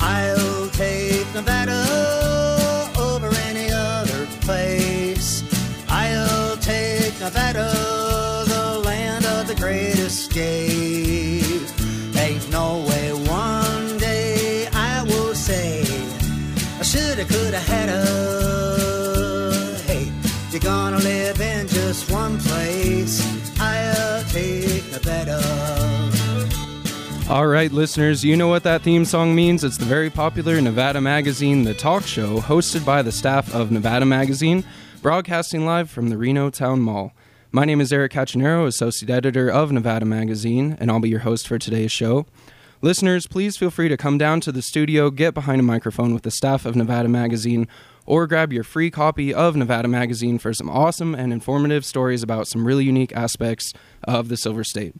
I'll take Nevada over any other place. I'll take Nevada, the land of the great escape. Ain't no way one day I will say I shoulda, coulda, hadda. Hey, you're gonna live in just one place. I'll take Nevada. All right, listeners, you know what that theme song means. It's the very popular Nevada Magazine, the talk show, hosted by the staff of Nevada Magazine, broadcasting live from the Reno Town Mall. My name is Eric Cachinero, Associate Editor of Nevada Magazine, and I'll be your host for today's show. Listeners, please feel free to come down to the studio, get behind a microphone with the staff of Nevada Magazine, or grab your free copy of Nevada Magazine for some awesome and informative stories about some really unique aspects of the Silver State.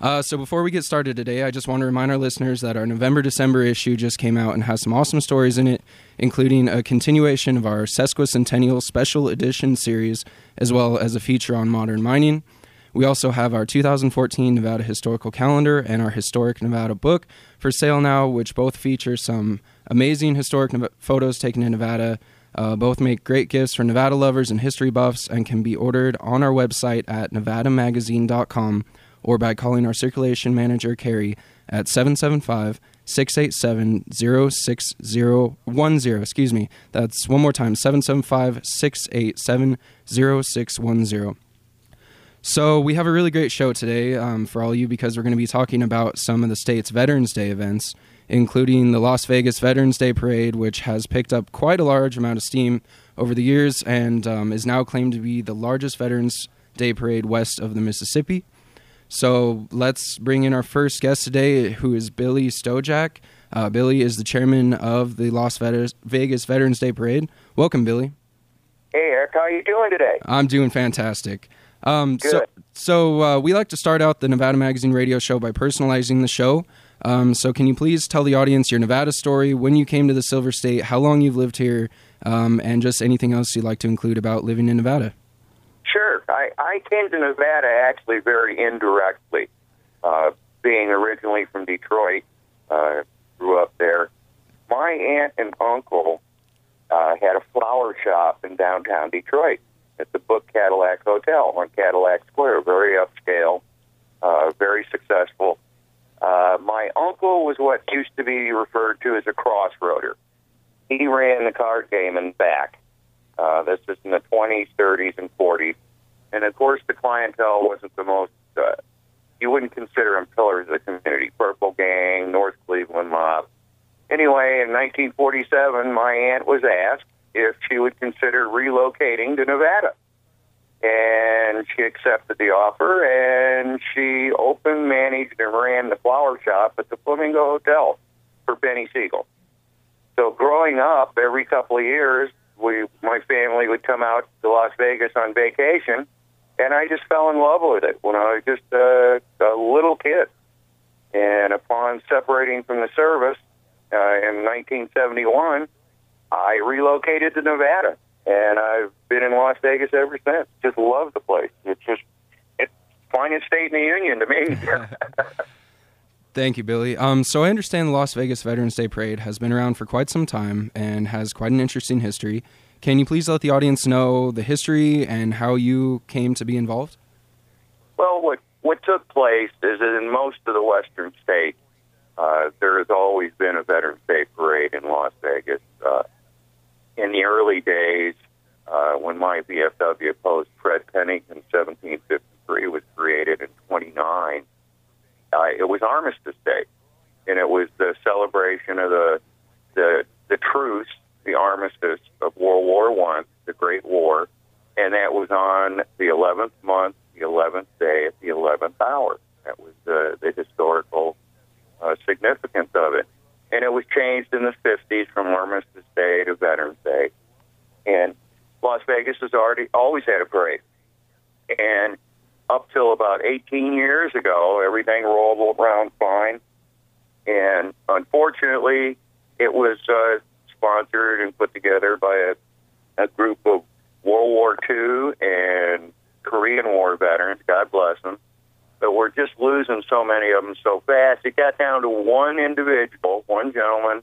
Uh, so before we get started today, I just want to remind our listeners that our November December issue just came out and has some awesome stories in it, including a continuation of our sesquicentennial special edition series, as well as a feature on modern mining. We also have our 2014 Nevada Historical Calendar and our Historic Nevada book for sale now, which both feature some amazing historic photos taken in Nevada. Uh, both make great gifts for Nevada lovers and history buffs and can be ordered on our website at nevadamagazine.com or by calling our circulation manager, Carrie, at 775 687 06010. Excuse me. That's one more time 775 687 0610. So, we have a really great show today um, for all of you because we're going to be talking about some of the state's Veterans Day events, including the Las Vegas Veterans Day Parade, which has picked up quite a large amount of steam over the years and um, is now claimed to be the largest Veterans Day Parade west of the Mississippi. So let's bring in our first guest today, who is Billy Stojak. Uh, Billy is the chairman of the Las Vegas Veterans Day Parade. Welcome, Billy. Hey, Eric, how are you doing today? I'm doing fantastic. Um, Good. So, so uh, we like to start out the Nevada Magazine radio show by personalizing the show. Um, so, can you please tell the audience your Nevada story, when you came to the Silver State, how long you've lived here, um, and just anything else you'd like to include about living in Nevada? I, I came to Nevada actually very indirectly, uh, being originally from Detroit, uh, grew up there. My aunt and uncle uh, had a flower shop in downtown Detroit at the Book Cadillac Hotel on Cadillac Square, very upscale, uh, very successful. Uh, my uncle was what used to be referred to as a crossroader. He ran the card game in back. Uh, this is in the 20s, 30s, and 40s. And of course, the clientele wasn't the most, uh, you wouldn't consider them pillars of the community. Purple Gang, North Cleveland Mob. Anyway, in 1947, my aunt was asked if she would consider relocating to Nevada. And she accepted the offer, and she opened, managed, and ran the flower shop at the Flamingo Hotel for Benny Siegel. So growing up, every couple of years, we my family would come out to Las Vegas on vacation, and I just fell in love with it when I was just a, a little kid. And upon separating from the service uh, in 1971, I relocated to Nevada, and I've been in Las Vegas ever since. Just love the place. It's just it's finest state in the union to me. Thank you, Billy. Um, so I understand the Las Vegas Veterans Day Parade has been around for quite some time and has quite an interesting history. Can you please let the audience know the history and how you came to be involved? Well, what what took place is that in most of the western states, uh, there has always been a Veterans Day Parade in Las Vegas. Uh, in the early days, uh, when my VFW post Fred Penning in 1753 was created in 29, uh, it was Armistice Day, and it was the celebration of the the the truce, the armistice of World War One, the Great War, and that was on the 11th month, the 11th day, at the 11th hour. That was the the historical uh, significance of it, and it was changed in the 50s from Armistice Day to Veterans Day, and Las Vegas has already always had a parade, and up till about 18 years ago, everything rolled around fine. And unfortunately, it was uh, sponsored and put together by a, a group of World War II and Korean War veterans, God bless them. But we're just losing so many of them so fast. It got down to one individual, one gentleman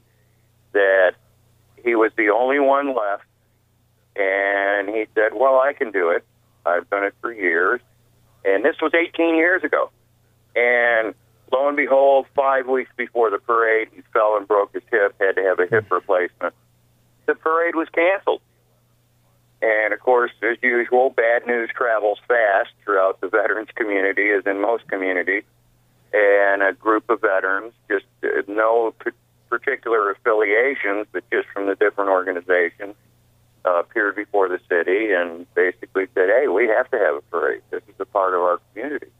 that he was the only one left, and he said, "Well, I can do it. I've done it for years." And this was 18 years ago. And lo and behold, five weeks before the parade, he fell and broke his hip, had to have a hip replacement. The parade was canceled. And of course, as usual, bad news travels fast throughout the veterans community, as in most communities. And a group of veterans, just uh, no particular affiliations, but just from the different organizations, uh, appeared before the city and basically said, "Hey, we have to have a parade. This is a part of our community."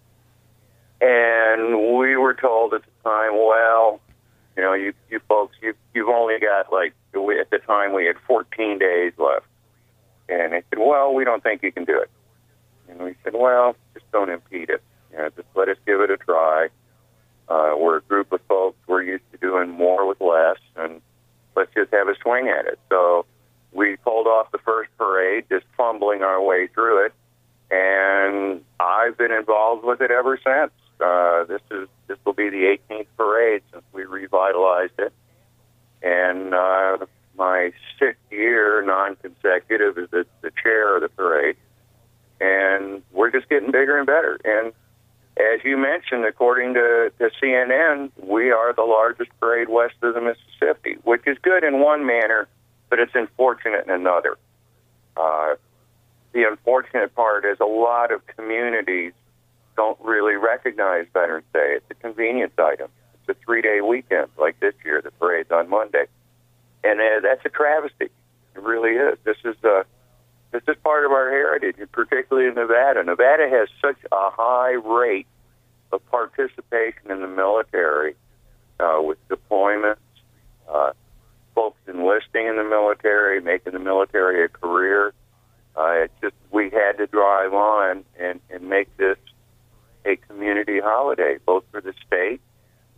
And we were told at the time, "Well, you know, you you folks, you you've only got like we, at the time we had 14 days left." And they said, "Well, we don't think you can do it." And we said, "Well, just don't impede it. You know, just let us give it a try. Uh, we're a group of folks. We're used to doing more with less, and let's just have a swing at it." So we pulled off the first parade, just fumbling our way through it, and I've been involved with it ever since. Uh, this is this will be the 18th parade since we revitalized it, and uh, my sixth year, non-consecutive, as the, the chair of the parade, and we're just getting bigger and better. And as you mentioned, according to, to CNN, we are the largest parade west of the Mississippi, which is good in one manner but it's unfortunate in another. Uh, the unfortunate part is a lot of communities don't really recognize Veterans Day. It's a convenience item. It's a three-day weekend, like this year. The parade's on Monday, and uh, that's a travesty. It really is. This is uh, this is part of our heritage, particularly in Nevada. Nevada has such a high rate of participation in the military uh, with deployments. Uh, folks enlisting in the military, making the military a career. Uh, it's just we had to drive on and, and make this a community holiday, both for the state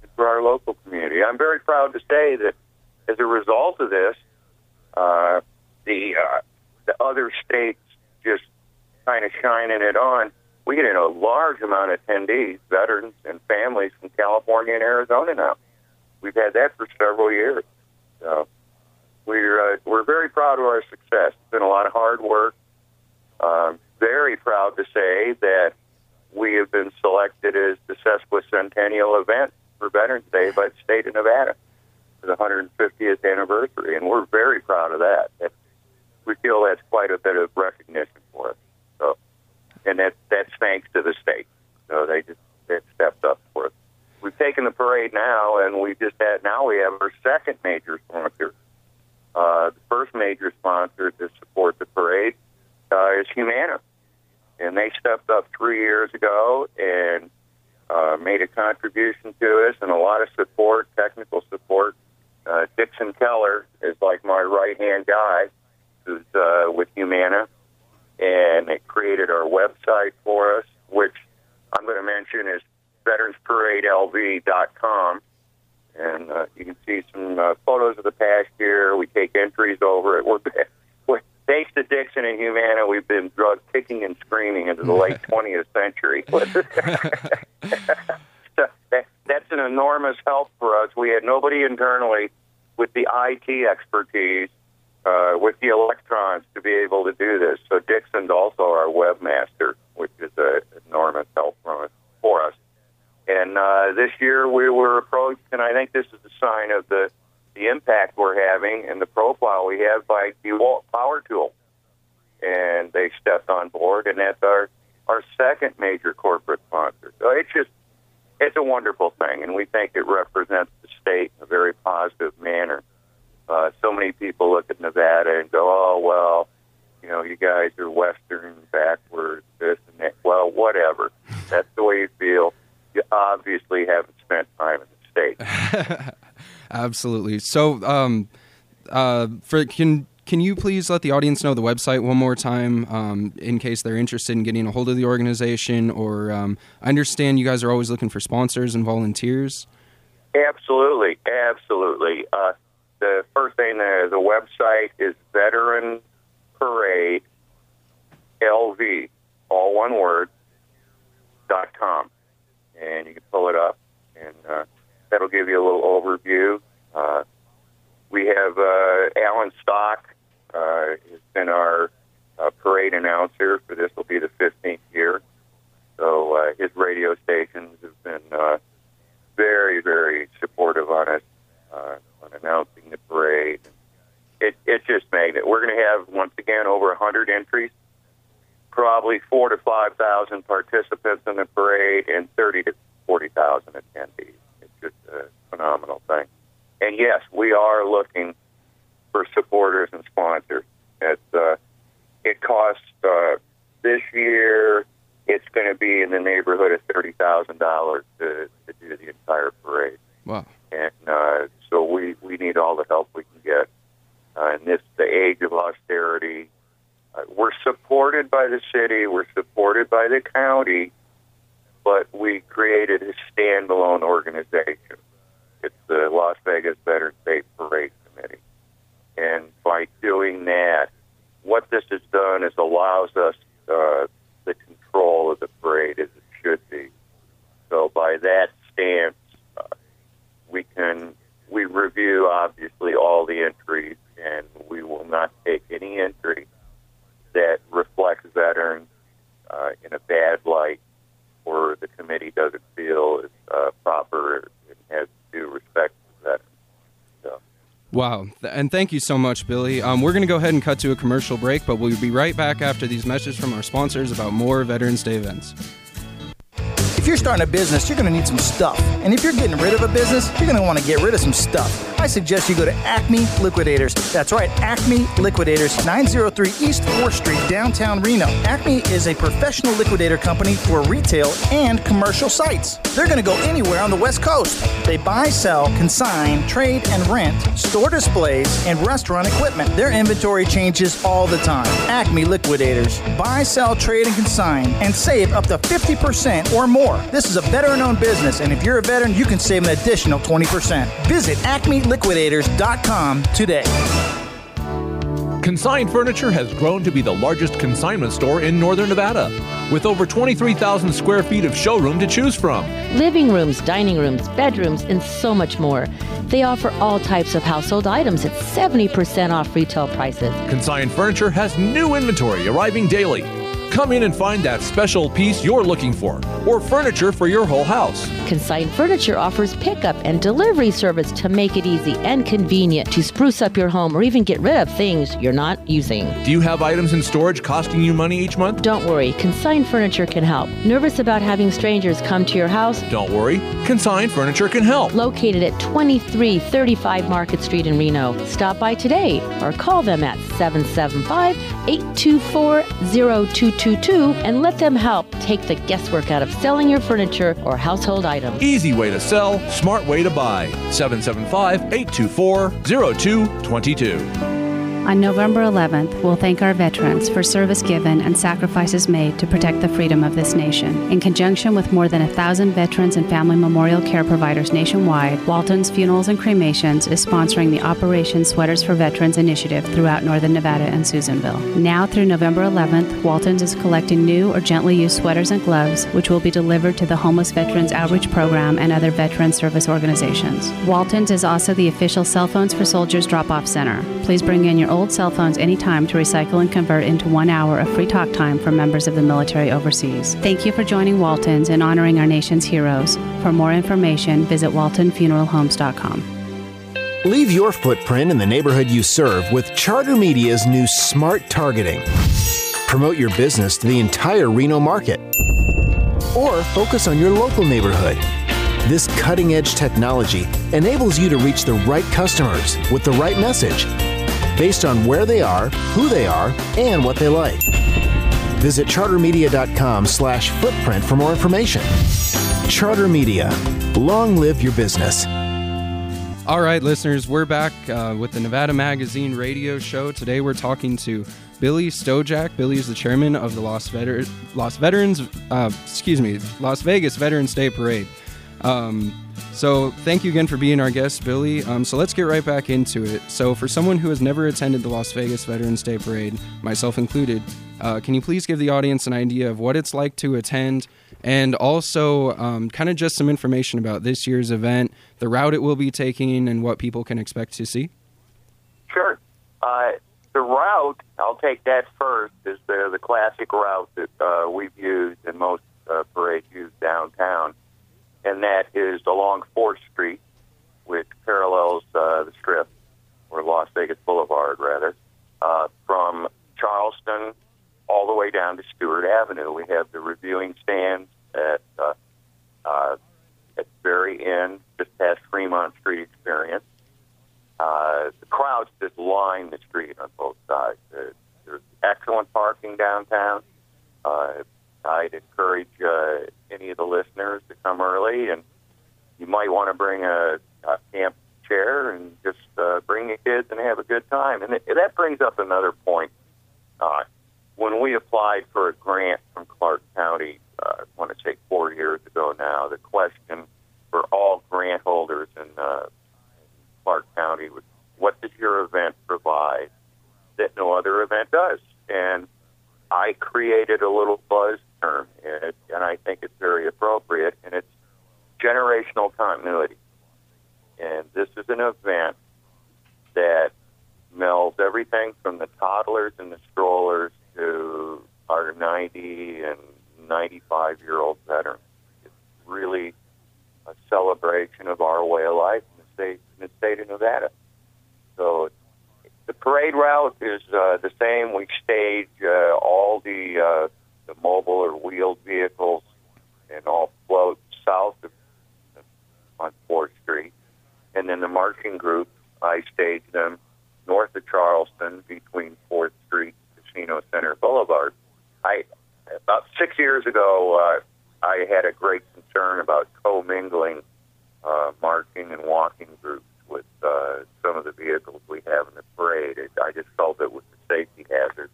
and for our local community. I'm very proud to say that as a result of this, uh, the uh, the other states just kind of shining it on. We get a large amount of attendees, veterans and families from California and Arizona now. We've had that for several years. So we're uh, we're very proud of our success. It's been a lot of hard work. Um, very proud to say that we have been selected as the sesquicentennial event for Veterans Day by the state of Nevada for the 150th anniversary, and we're very proud of that. that we feel that's quite a bit of recognition for us. So, and that that's thanks to the state. So they just they stepped up for us. We've taken the parade now, and we just had now we have our second major sponsor uh, the first major sponsor to support the parade uh, is Humana. And they stepped up three years ago and uh, made a contribution to us and a lot of support, technical support. Uh, Dixon Keller is like my right hand guy who's uh, with Humana. And they created our website for us, which I'm going to mention is veteransparadelv.com and uh, you can see some uh, photos of the past year. We take entries over it. We're, we're thanks to Dixon and Humana, we've been drug kicking and screaming into the late 20th century. so that, that's an enormous help for us. We had nobody internally with the IT expertise, uh, with the electrons to be able to do this. So Dixon's also our webmaster, which is an enormous help from us, for us. And uh, this year we were approached, and I think this is a sign of the the impact we're having and the profile we have by DeWalt Power Tool. And they stepped on board, and that's our our second major corporate sponsor. So it's just it's a wonderful thing, and we think it represents the state in a very positive manner. Uh, so many people look at Nevada and go, "Oh well, you know, you guys are Western, backwards, this and that." Well, whatever. That's the way you feel you obviously haven't spent time in the state. Absolutely. So, um, uh, for can can you please let the audience know the website one more time um, in case they're interested in getting a hold of the organization? Or um, I understand you guys are always looking for sponsors and volunteers. Absolutely, absolutely. Uh, the first thing the website is Veteran Parade LV, all one word, dot com and you can pull it up, and uh, that'll give you a little overview. Uh, we have uh, Alan Stock uh, has been our uh, parade announcer for this will be the 15th year. So uh, his radio stations have been uh, very, very supportive on us uh, on announcing the parade. It, it's just magnet. We're going to have once again over 100 entries, probably four to 5,000 participants in the parade, and 30 to 40,000 attendees. It's just a phenomenal thing. And yes, we are looking for supporters and sponsors. It's, uh, it costs uh, this year. It's going to be in the neighborhood of thirty thousand dollars to do the entire parade. Wow. And uh, so we we need all the help we can get. Uh, in this the age of austerity, uh, we're supported by the city. We're supported by the county, but we created a standalone organization. It's the Las Vegas Veterans Day Parade Committee, and by doing that, what this has done is allows us uh, the control of the parade as it should be. So by that stance, uh, we can we review obviously all the entries, and we will not take any entry that reflects veterans uh, in a bad light, or the committee doesn't feel is uh, proper and has due respect to veterans. So. Wow. Th- And thank you so much, Billy. Um, we're going to go ahead and cut to a commercial break, but we'll be right back after these messages from our sponsors about more Veterans Day events. If you're starting a business, you're going to need some stuff. And if you're getting rid of a business, you're going to want to get rid of some stuff. I suggest you go to Acme Liquidators. That's right, Acme Liquidators, 903 East 4th Street, downtown Reno. Acme is a professional liquidator company for retail and commercial sites. They're going to go anywhere on the West Coast. They buy, sell, consign, trade, and rent, store displays, and restaurant equipment. Their inventory changes all the time. Acme Liquidators. Buy, sell, trade, and consign, and save up to 50% or more. This is a veteran owned business, and if you're a veteran, you can save an additional 20%. Visit acmeliquidators.com today. Consign Furniture has grown to be the largest consignment store in northern Nevada, with over 23,000 square feet of showroom to choose from. living rooms, dining rooms, bedrooms, and so much more. They offer all types of household items at 70% off retail prices. Consign Furniture has new inventory arriving daily. Come in and find that special piece you're looking for, or furniture for your whole house. Consign Furniture offers pickup and delivery service to make it easy and convenient to spruce up your home or even get rid of things you're not using. Do you have items in storage costing you money each month? Don't worry, Consign Furniture can help. Nervous about having strangers come to your house? Don't worry, Consign Furniture can help. Located at 2335 Market Street in Reno. Stop by today or call them at 775 824 0222 and let them help take the guesswork out of selling your furniture or household items. Easy way to sell, smart way to buy. 775 824 0222. On November 11th, we'll thank our veterans for service given and sacrifices made to protect the freedom of this nation. In conjunction with more than a thousand veterans and family memorial care providers nationwide, Walton's Funerals and Cremations is sponsoring the Operation Sweaters for Veterans initiative throughout northern Nevada and Susanville. Now through November 11th, Walton's is collecting new or gently used sweaters and gloves, which will be delivered to the Homeless Veterans Outreach Program and other veteran service organizations. Walton's is also the official Cell Phones for Soldiers drop off center. Please bring in your old cell phones anytime to recycle and convert into one hour of free talk time for members of the military overseas. Thank you for joining Walton's and honoring our nation's heroes. For more information, visit waltonfuneralhomes.com. Leave your footprint in the neighborhood you serve with Charter Media's new Smart Targeting. Promote your business to the entire Reno market. Or focus on your local neighborhood. This cutting edge technology enables you to reach the right customers with the right message based on where they are, who they are, and what they like. Visit chartermedia.com slash footprint for more information. Charter Media. Long live your business. All right, listeners, we're back uh, with the Nevada Magazine radio show. Today we're talking to Billy Stojak. Billy is the chairman of the Las, Veter- Las Veterans, uh, excuse me, Las Vegas Veterans Day Parade. Um, So, thank you again for being our guest, Billy. Um, so, let's get right back into it. So, for someone who has never attended the Las Vegas Veterans Day Parade, myself included, uh, can you please give the audience an idea of what it's like to attend and also um, kind of just some information about this year's event, the route it will be taking, and what people can expect to see? Sure. Uh, the route, I'll take that first, is the, the classic route that uh, we've used and most uh, parades use downtown, and that is along 4th Street, which parallels uh, the Strip, or Las Vegas Boulevard, rather, uh, from Charleston all the way down to Stewart Avenue. We have the reviewing stands at uh, uh, at the very end, just past Fremont Street Experience. Uh, the crowds just line the street on both sides. Uh, there's excellent parking downtown. Uh, I'd encourage uh, any of the listeners to come early, and you might want to bring a, a camp chair and just uh, bring your kids and have a good time. And it, that brings up another point. Uh, when we applied for a grant from Clark County, uh, I want to say four years ago now, the question for all grant holders in uh, Clark County was, what does your event provide that no other event does? And I created a little buzz term, and, and I think it's very appropriate, and it's generational continuity. And this is an event that melds everything from the toddlers and the strollers to our 90 and 95 year old veterans. It's really a celebration of our way of life in the state, in the state of Nevada. So the parade route is uh, the same. We stage uh, all the uh, the mobile or wheeled vehicles and all float south of on Fourth Street, and then the marching group. I stage them north of Charleston between Fourth Street, and Casino Center Boulevard. I about six years ago, uh, I had a great concern about commingling uh, marching and walking groups with uh, some of the vehicles we have in the parade. It, I just felt it was a safety hazard,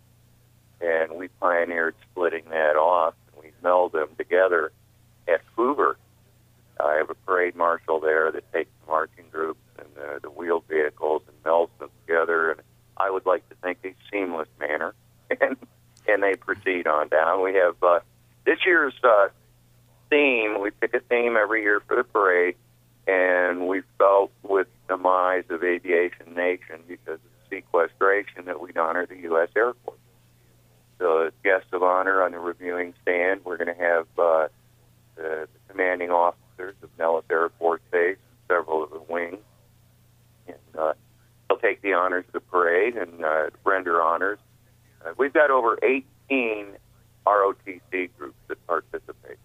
and we pioneered splitting that off, and we meld them together at Hoover. I have a parade marshal there that takes the marching groups and the, the wheeled vehicles and melds them together, and I would like to think a seamless manner, and and they proceed on down. We have uh, this year's uh, theme. We pick a theme every year for the parade, and we felt with the demise of Aviation Nation because of sequestration that we'd honor the U.S. Air Force. So, as guests of honor on the reviewing stand, we're going to have uh, the, the commanding officers of Nellis Air Force Base several of the wings. And uh, they'll take the honors of the parade and uh, render honors. Uh, we've got over 18 ROTC groups that participate.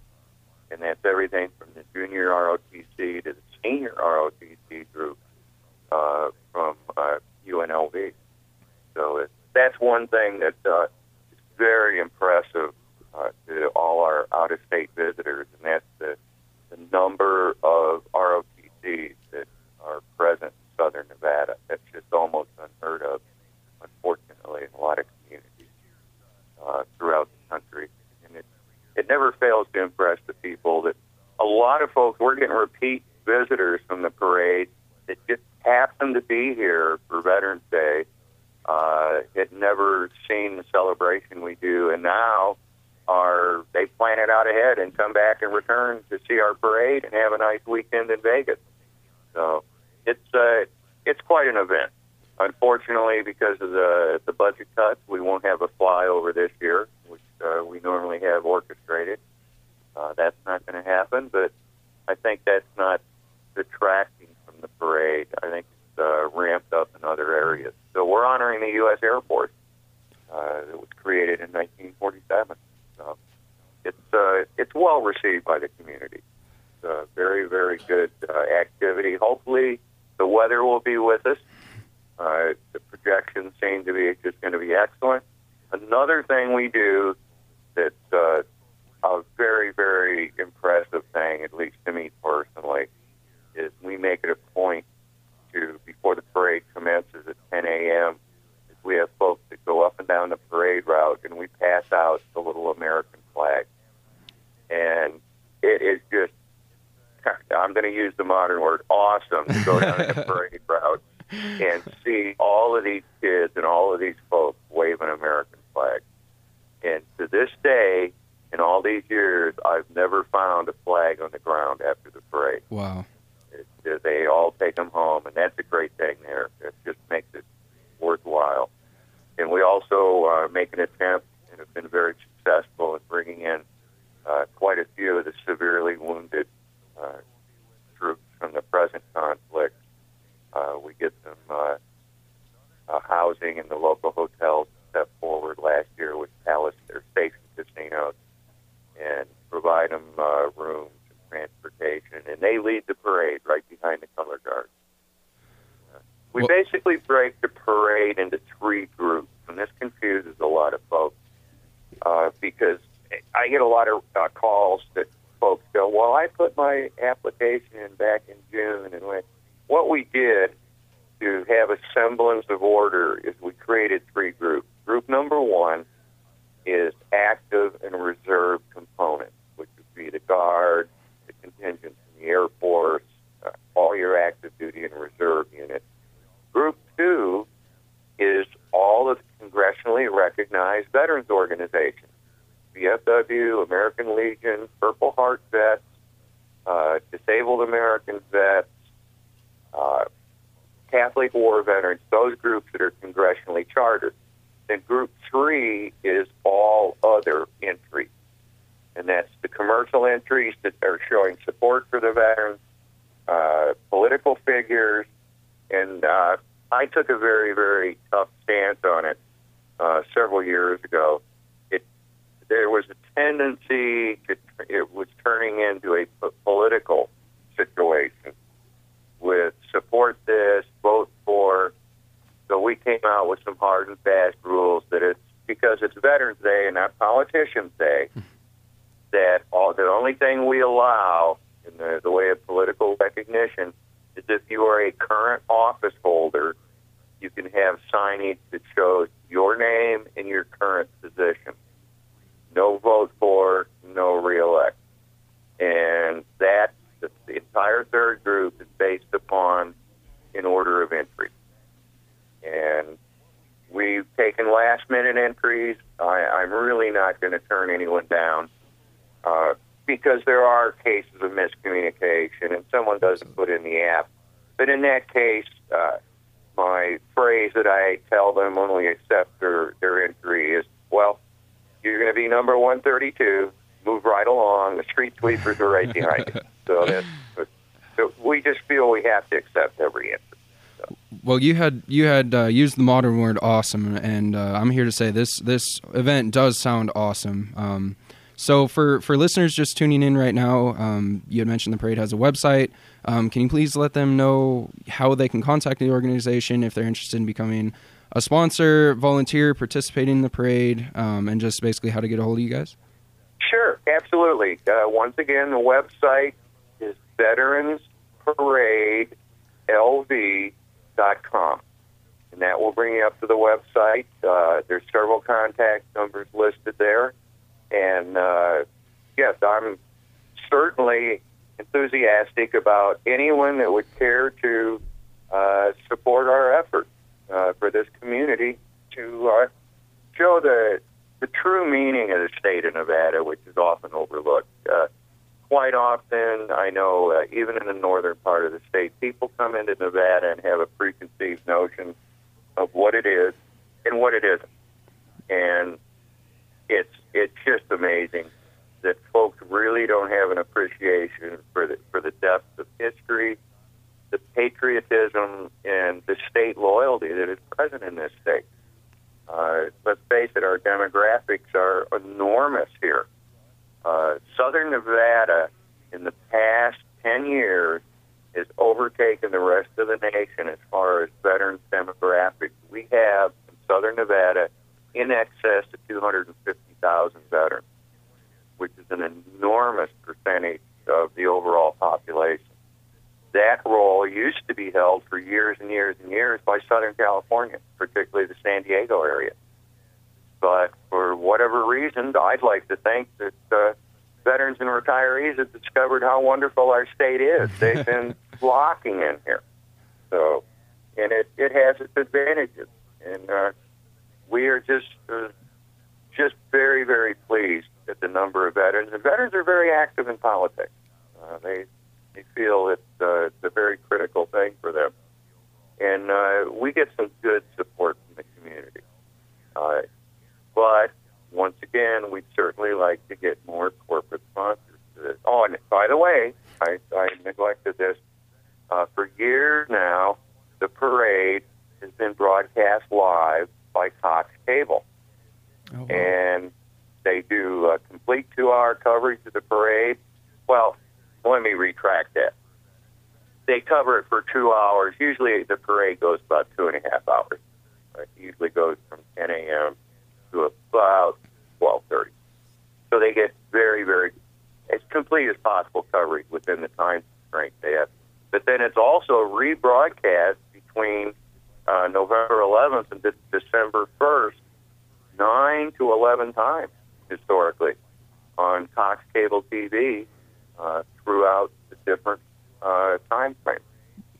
And that's everything from the junior ROTC to the senior ROTC group uh, from uh, UNLV. So it, that's one thing that uh, very impressive uh, to all our out-of-state visitors, and that's the, the number of ROTCs that are present in southern Nevada. That's just almost unheard of, unfortunately, in a lot of communities uh, throughout the country. And it, it never fails to impress the people that a lot of folks, we're getting repeat visitors from the parade that just happen to be here for Veterans Day, uh, had never seen the celebration we do, and now are they plan it out ahead and come back and return to see our parade and have a nice weekend in Vegas. So it's uh, it's quite an event. Unfortunately, because of the the budget cuts, we won't have a flyover this year, which uh, we normally have orchestrated. Uh, that's not going to happen, but I think that's not detracting from the parade. I think uh, ramped up in other areas. So we're honoring the U.S. Air Force uh, that was created in 1947. So it's uh, it's well received by the community. It's a very very good uh, activity. Hopefully, the weather will be with us. Uh, the projections seem to be just going to be excellent. Another thing we do that's uh, a very, very impressive thing, at least to me personally, is we make it a point to, before the parade commences at 10 a.m., is we have folks that go up and down the parade route and we pass out the little American flag. And it is just, I'm going to use the modern word, awesome to go down the parade route and see all of these kids and all of these folks waving American flags. And to this day, in all these years, I've never found a flag on the ground after the parade. Wow. They all take them home, and that's a great thing there. It just makes it worthwhile. And we also uh, make an attempt and have been very successful in bringing in uh, quite a few of the severely wounded uh, troops from the present conflict. Uh, we get them uh, uh, housing in the local hotels. Step forward last year with Palace or Station Casinos and provide them uh, rooms transportation, and they lead the parade right behind the color guard. Uh, we Well- basically break the parade into three groups, and this confuses a lot of folks uh, because I get a lot of uh, calls that folks go, "Well, I put my application in back in June," and went, what we did to have a semblance of order is we created three groups. Group number one is active and reserve components, which would be the guard, the contingent in the Air Force, uh, all your active duty and reserve units. Group two is all of the congressionally recognized veterans organizations, VFW, American Legion, Purple Heart Vets, uh, Disabled American Vets, uh, Catholic War Veterans, those groups that are congressionally chartered. Then group three is all other entries. And that's the commercial entries that are showing support for the veterans, uh, political figures, and uh, I took a very, very tough stance on it uh, several years ago. It there was a tendency to it was turning into a political situation with support this, vote for. So we came out with some hard and fast rules that it's because it's Veterans Day and not Politicians Day that all the only thing we allow in the, the way of political recognition is if you are a current office holder, you can have signage that shows your name and your current position. No vote for, no reelect. And that, the, the entire third group is based upon an order of entry. And we've taken last minute entries. I, I'm really not going to turn anyone down uh, because there are cases of miscommunication and someone doesn't put in the app. But in that case, uh, my phrase that I tell them when we accept their, their entry is, well, you're going to be number 132. Move right along. The street sweepers are right behind you. So, that's, so we just feel we have to accept every entry. Well, you had you had uh, used the modern word awesome, and uh, I'm here to say this this event does sound awesome. Um, so for for listeners just tuning in right now, um, you had mentioned the parade has a website. Um, can you please let them know how they can contact the organization if they're interested in becoming a sponsor, volunteer, participating in the parade, um, and just basically how to get a hold of you guys? Sure, absolutely. Uh, once again, the website is veteransparadelv.com. And that will bring you up to the website. Uh, there's several contact numbers listed there. And uh, yes, I'm certainly enthusiastic about anyone that would care to uh, support our effort uh, for this community to uh, show the the true meaning of the state of Nevada, which is often overlooked. Uh, quite often, I know, uh, even in the northern part of the state, people come into Nevada and have a preconceived notion of what it is and what it isn't. And it's it's just amazing that folks really don't have an appreciation for the for the depth of history, the patriotism, and the state loyalty that is present in this state. Uh, let's face it, our demographics are enormous here. Uh, Southern Nevada, in the past 10 years, has overtaken the rest of the nation as far as veterans demographics. We have in Southern Nevada in excess of 250,000 veterans, which is an enormous percentage of the overall population. That role used to be held for years and years and years by Southern California, particularly the San Diego area. But for whatever reason, I'd like to think that uh, veterans and retirees have discovered how wonderful our state is. They've been flocking in here. So, and it, it has its advantages. And uh, we are just uh, just very, very pleased at the number of veterans. And veterans are very active in politics. Uh, they they feel it's, uh, it's a very critical thing for them. And uh, we get some good support from the community. Uh, but once again, we'd certainly like to get more corporate sponsors to this. Oh, and by the way, I, I neglected this. Uh, for years now, the parade has been broadcast live by Cox Cable. Oh. And they do a complete two hour coverage of the parade. Well, let me retract that. They cover it for two hours. Usually the parade goes about two and a half hours. It usually goes from 10 a.m. to about 12:30. So they get very, very as complete as possible coverage within the time constraint they have. But then it's also rebroadcast between uh, November 11th and de- December 1st, nine to 11 times historically on Cox Cable TV uh, throughout the different uh, time frames.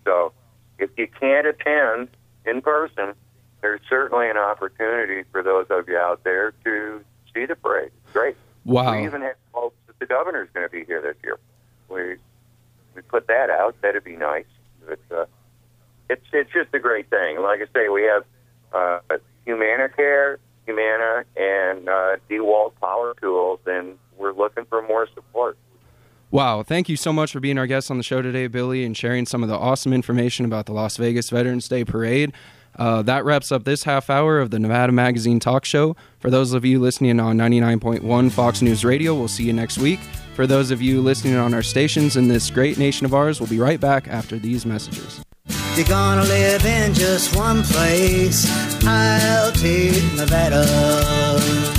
So if you can't attend in person, there's certainly an opportunity for those of you out there to see the parade. It's great. Wow. We even have hopes that the governor's going to be here this year. We we put that out. That'd be nice. But uh, it's it's just a great thing. Like I say, we have uh, Humanacare, Humana, and uh, DeWalt Power Tools, and we're looking for more support. Wow, thank you so much for being our guest on the show today, Billy, and sharing some of the awesome information about the Las Vegas Veterans Day Parade. Uh, that wraps up this half hour of the Nevada Magazine Talk Show. For those of you listening on 99.1 Fox News Radio, we'll see you next week. For those of you listening on our stations in this great nation of ours, we'll be right back after these messages. You're gonna live in just one place. I'll take Nevada.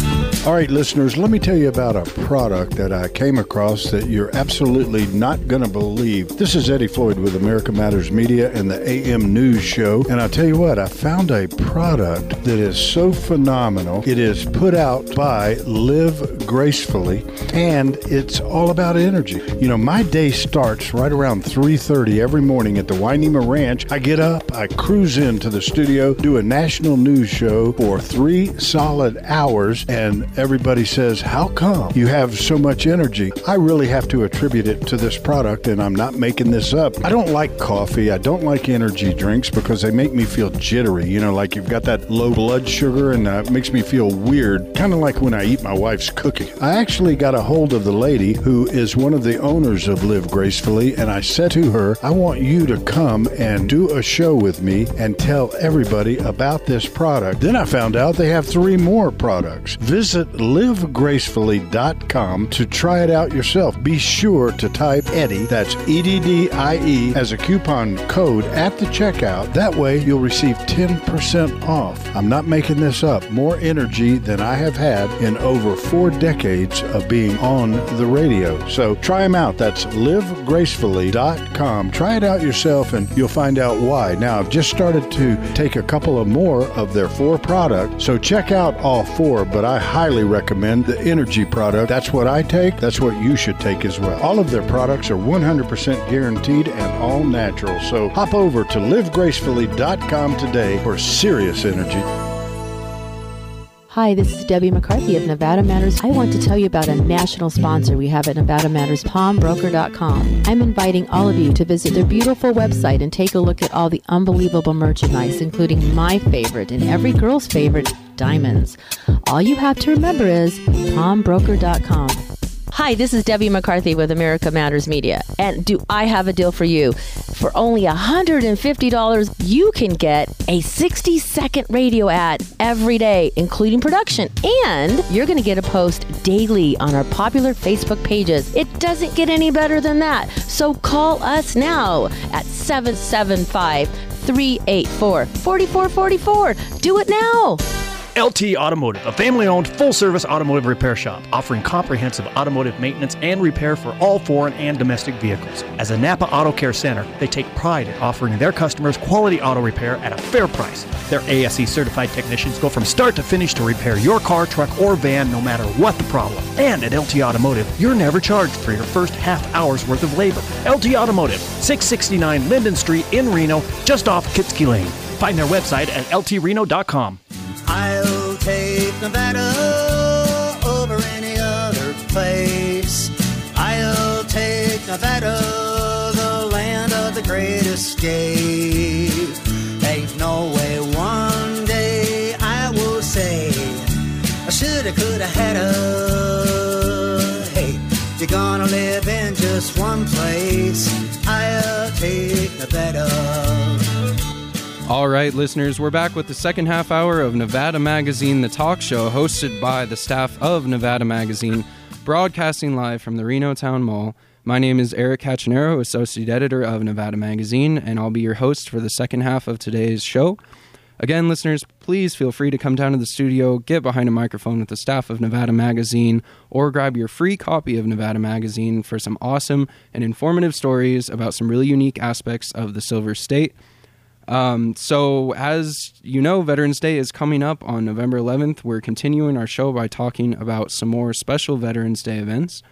All right, listeners, let me tell you about a product that I came across that you're absolutely not going to believe. This is Eddie Floyd with America Matters Media and the AM News Show. And I'll tell you what, I found a product that is so phenomenal. It is put out by Live Gracefully, and it's all about energy. You know, my day starts right around 3.30 every morning at the Wainema Ranch. I get up, I cruise into the studio, do a national news show for three solid hours, and everybody says, How come you have so much energy? I really have to attribute it to this product, and I'm not making this up. I don't like coffee. I don't like energy drinks because they make me feel jittery. You know, like you've got that low blood sugar, and uh, it makes me feel weird, kind of like when I eat my wife's cookie. I actually got a hold of the lady who is one of the owners of Live Gracefully, and I said to her, I want you to come and do a show with me and tell everybody about this product. Then I found out they have three more products. Visit livegracefully.com to try it out yourself. Be sure to type Eddie, that's E D D I E, as a coupon code at the checkout. That way you'll receive 10% off. I'm not making this up. More energy than I have had in over four decades of being on the radio. So try them out. That's livegracefully.com. Try it out yourself and you'll find out why. Now, I've just started to take a couple of more of their four products. So check out all four, but I highly recommend the energy product. That's what I take. That's what you should take as well. All of their products are 100% guaranteed and all natural. So hop over to livegracefully.com today for serious energy. Hi, this is Debbie McCarthy of Nevada Matters. I want to tell you about a national sponsor we have at Nevada Matters. I'm inviting all of you to visit their beautiful website and take a look at all the unbelievable merchandise, including my favorite and every girl's favorite, diamonds. All you have to remember is PawnBroker.com. Hi, this is Debbie McCarthy with America Matters Media. And do I have a deal for you? For only $150, you can get a 60 second radio ad every day, including production. And you're going to get a post daily on our popular Facebook pages. It doesn't get any better than that. So call us now at 775 384 4444. Do it now. LT Automotive, a family owned full service automotive repair shop offering comprehensive automotive maintenance and repair for all foreign and domestic vehicles. As a Napa Auto Care Center, they take pride in offering their customers quality auto repair at a fair price. Their ASE certified technicians go from start to finish to repair your car, truck, or van no matter what the problem. And at LT Automotive, you're never charged for your first half hour's worth of labor. LT Automotive, 669 Linden Street in Reno, just off Kietzke Lane. Find their website at ltreno.com. I'll take Nevada over any other place. I'll take Nevada, the land of the great escape. Ain't no way one day I will say I shoulda, coulda, hadda. Hey, you're gonna live in just one place. I'll take Nevada. All right, listeners, we're back with the second half hour of Nevada Magazine, the talk show hosted by the staff of Nevada Magazine, broadcasting live from the Reno Town Mall. My name is Eric Cachinero, Associate Editor of Nevada Magazine, and I'll be your host for the second half of today's show. Again, listeners, please feel free to come down to the studio, get behind a microphone with the staff of Nevada Magazine, or grab your free copy of Nevada Magazine for some awesome and informative stories about some really unique aspects of the Silver State. Um, so, as you know, Veterans Day is coming up on November 11th. We're continuing our show by talking about some more special Veterans Day events.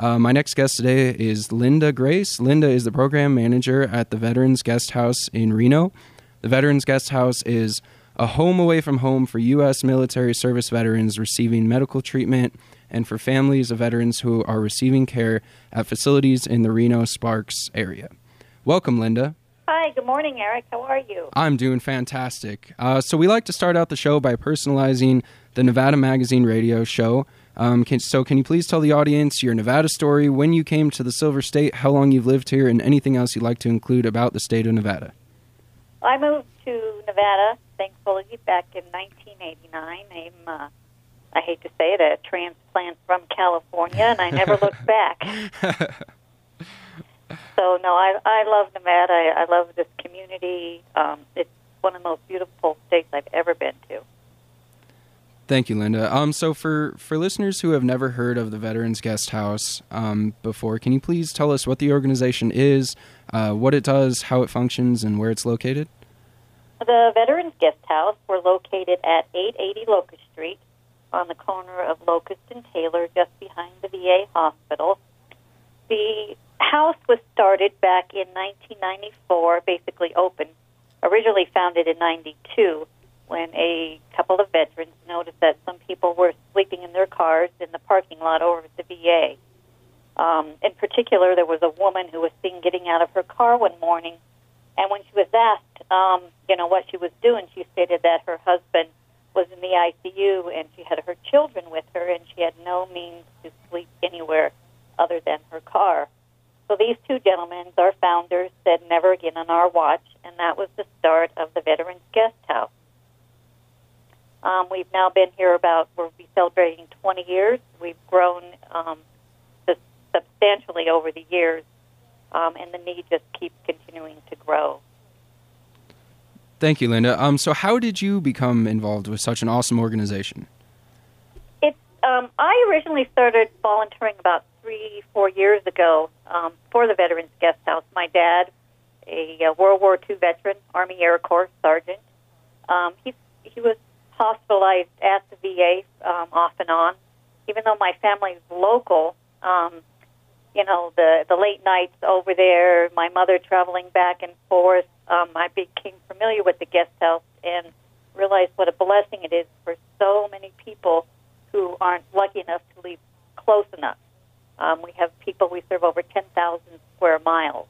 Uh, my next guest today is Linda Grace. Linda is the program manager at the Veterans Guest House in Reno. The Veterans Guest House is a home away from home for U.S. military service veterans receiving medical treatment and for families of veterans who are receiving care at facilities in the Reno Sparks area. Welcome, Linda. Hi, good morning, Eric. How are you? I'm doing fantastic. Uh, so, we like to start out the show by personalizing the Nevada Magazine radio show. Um, can, so, can you please tell the audience your Nevada story, when you came to the Silver State, how long you've lived here, and anything else you'd like to include about the state of Nevada? I moved to Nevada, thankfully, back in 1989. I'm, uh, I hate to say it, a transplant from California, and I never looked back. So no, I I love Nevada. I, I love this community. Um, it's one of the most beautiful states I've ever been to. Thank you, Linda. Um, so for for listeners who have never heard of the Veterans Guest House um, before, can you please tell us what the organization is, uh, what it does, how it functions, and where it's located? The Veterans Guest House. We're located at 880 Locust Street, on the corner of Locust and Taylor, just behind the VA hospital. The house was started back in 1994, basically opened, originally founded in 92 when a couple of veterans noticed that some people were sleeping in their cars in the parking lot over at the VA. Um, in particular, there was a woman who was seen getting out of her car one morning, and when she was asked, um, you know, what she was doing, she stated that her husband was in the ICU and she had her children with her, and she had no means to sleep anywhere other than her car. So these two gentlemen, our founders, said never again on our watch, and that was the start of the Veterans Guest House. Um, we've now been here about, we'll be celebrating 20 years. We've grown um, substantially over the years, um, and the need just keeps continuing to grow. Thank you, Linda. Um, so, how did you become involved with such an awesome organization? Um, I originally started volunteering about three, four years ago um, for the Veterans Guest House. My dad, a, a World War II veteran, Army Air Corps sergeant, um, he he was hospitalized at the VA um, off and on. Even though my family's local, um, you know the the late nights over there, my mother traveling back and forth. Um, I became familiar with the guest house and realized what a blessing it is for so many people who aren't lucky enough to live close enough. Um, we have people, we serve over 10,000 square miles.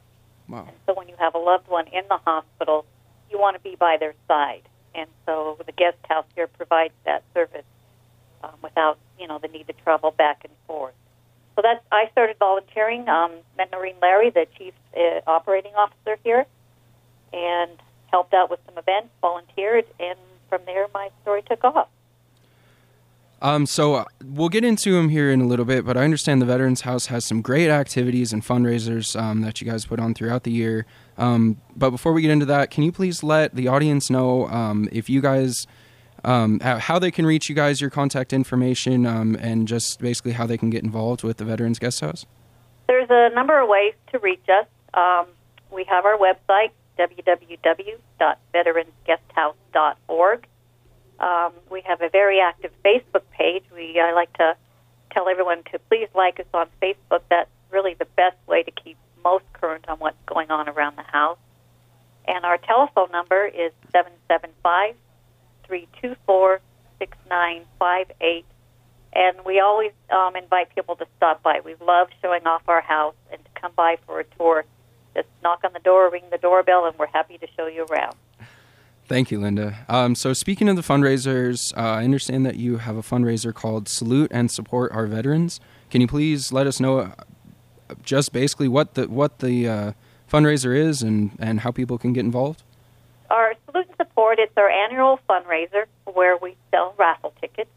Wow. And so when you have a loved one in the hospital, you want to be by their side. And so the guest house here provides that service um, without, you know, the need to travel back and forth. So that's, I started volunteering, um, met Noreen Larry, the chief uh, operating officer here, and helped out with some events, volunteered, and from there my story took off. Um, so uh, we'll get into them here in a little bit, but I understand the Veterans House has some great activities and fundraisers um, that you guys put on throughout the year. Um, but before we get into that, can you please let the audience know um, if you guys um, how, they can reach you guys, your contact information, um, and just basically how they can get involved with the Veterans Guest House? There's a number of ways to reach us. We have our website, www.veteransguesthouse.org. Um, we have a very active Facebook page. We I like to tell everyone to please like us on Facebook. That's really the best way to keep most current on what's going on around the house. And our telephone number is 775 324 6958. And we always um, invite people to stop by. We love showing off our house and to come by for a tour. Just knock on the door, ring the doorbell, and we're happy to show you around. Thank you, Linda. Um, so, speaking of the fundraisers, uh, I understand that you have a fundraiser called Salute and Support Our Veterans. Can you please let us know uh, just basically what the what the uh, fundraiser is and, and how people can get involved? Our Salute and Support is our annual fundraiser where we sell raffle tickets.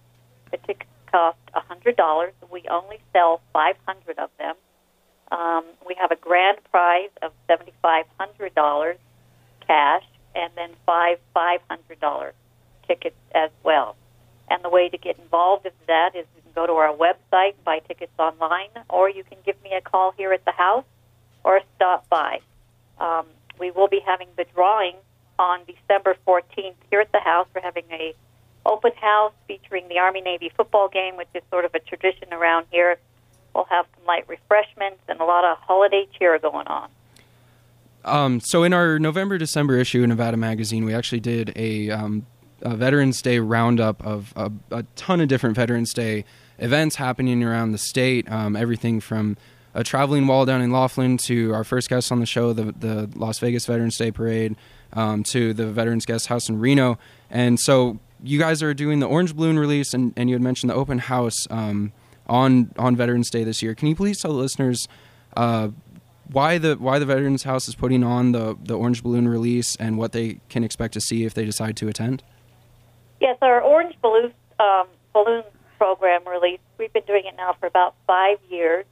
The tickets cost $100. We only sell 500 of them. Um, we have a grand prize of $7,500 cash and then five $500 tickets as well. And the way to get involved in that is you can go to our website, buy tickets online, or you can give me a call here at the house or stop by. Um, we will be having the drawing on December 14th here at the house. We're having a open house featuring the Army Navy football game, which is sort of a tradition around here. We'll have some light refreshments and a lot of holiday cheer going on. Um, so in our November December issue of Nevada Magazine, we actually did a, um, a Veterans Day roundup of a, a, ton of different Veterans Day events happening around the state. Um, everything from a traveling wall down in Laughlin to our first guest on the show, the, the Las Vegas Veterans Day Parade, um, to the Veterans Guest House in Reno. And so you guys are doing the Orange Balloon release, and, and you had mentioned the open house um, on on Veterans Day this year. Can you please tell the listeners uh, why the why the Veterans House is putting on the the Orange Balloon release and what they can expect to see if they decide to attend? Yes, our Orange Balloon um, balloon program release. We've been doing it now for about five years,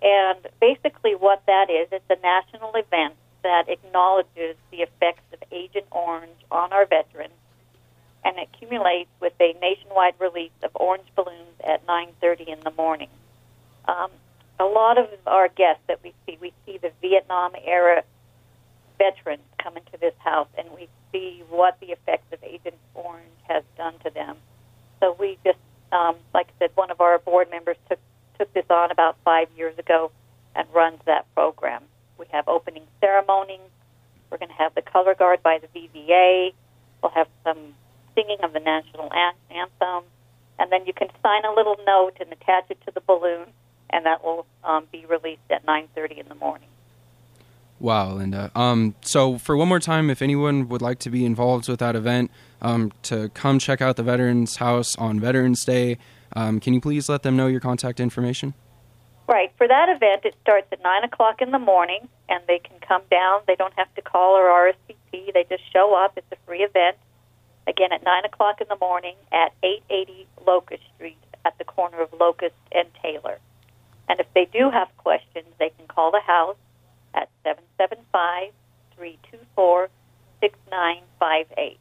and basically, what that is, it's a national event that acknowledges the effects of Agent Orange on our veterans, and it accumulates with a nationwide release of orange balloons at 9:30 in the morning. Um, a lot of our guests that we see, we see the Vietnam era veterans come into this house, and we see what the effects of Agent Orange has done to them. So we just, um, like I said, one of our board members took took this on about five years ago and runs that program. We have opening ceremonies. We're going to have the color guard by the VVA. We'll have some singing of the national anthem, and then you can sign a little note and attach it to the balloon and that will um, be released at 9:30 in the morning. Wow, Linda. Um, so, for one more time, if anyone would like to be involved with that event, um, to come check out the Veterans House on Veterans Day, um, can you please let them know your contact information? Right. For that event, it starts at 9 o'clock in the morning, and they can come down. They don't have to call or RSVP. They just show up. It's a free event. Again, at 9 o'clock in the morning at 880 Locust Street at the corner of Locust and Taylor. And if they do have questions, they can call the house at 775 324 6958.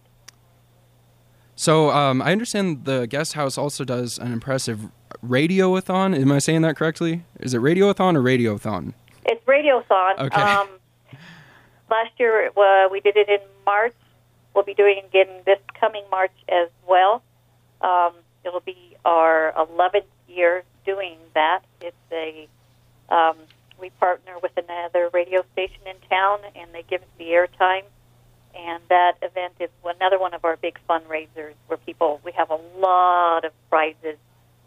So um, I understand the guest house also does an impressive radiothon. Am I saying that correctly? Is it radiothon or radiothon? It's radiothon. Okay. Um, last year uh, we did it in March. We'll be doing it again this coming March as well. Um, it'll be our 11th year doing that. It's a um, we partner with another radio station in town, and they give us the airtime. And that event is another one of our big fundraisers where people we have a lot of prizes,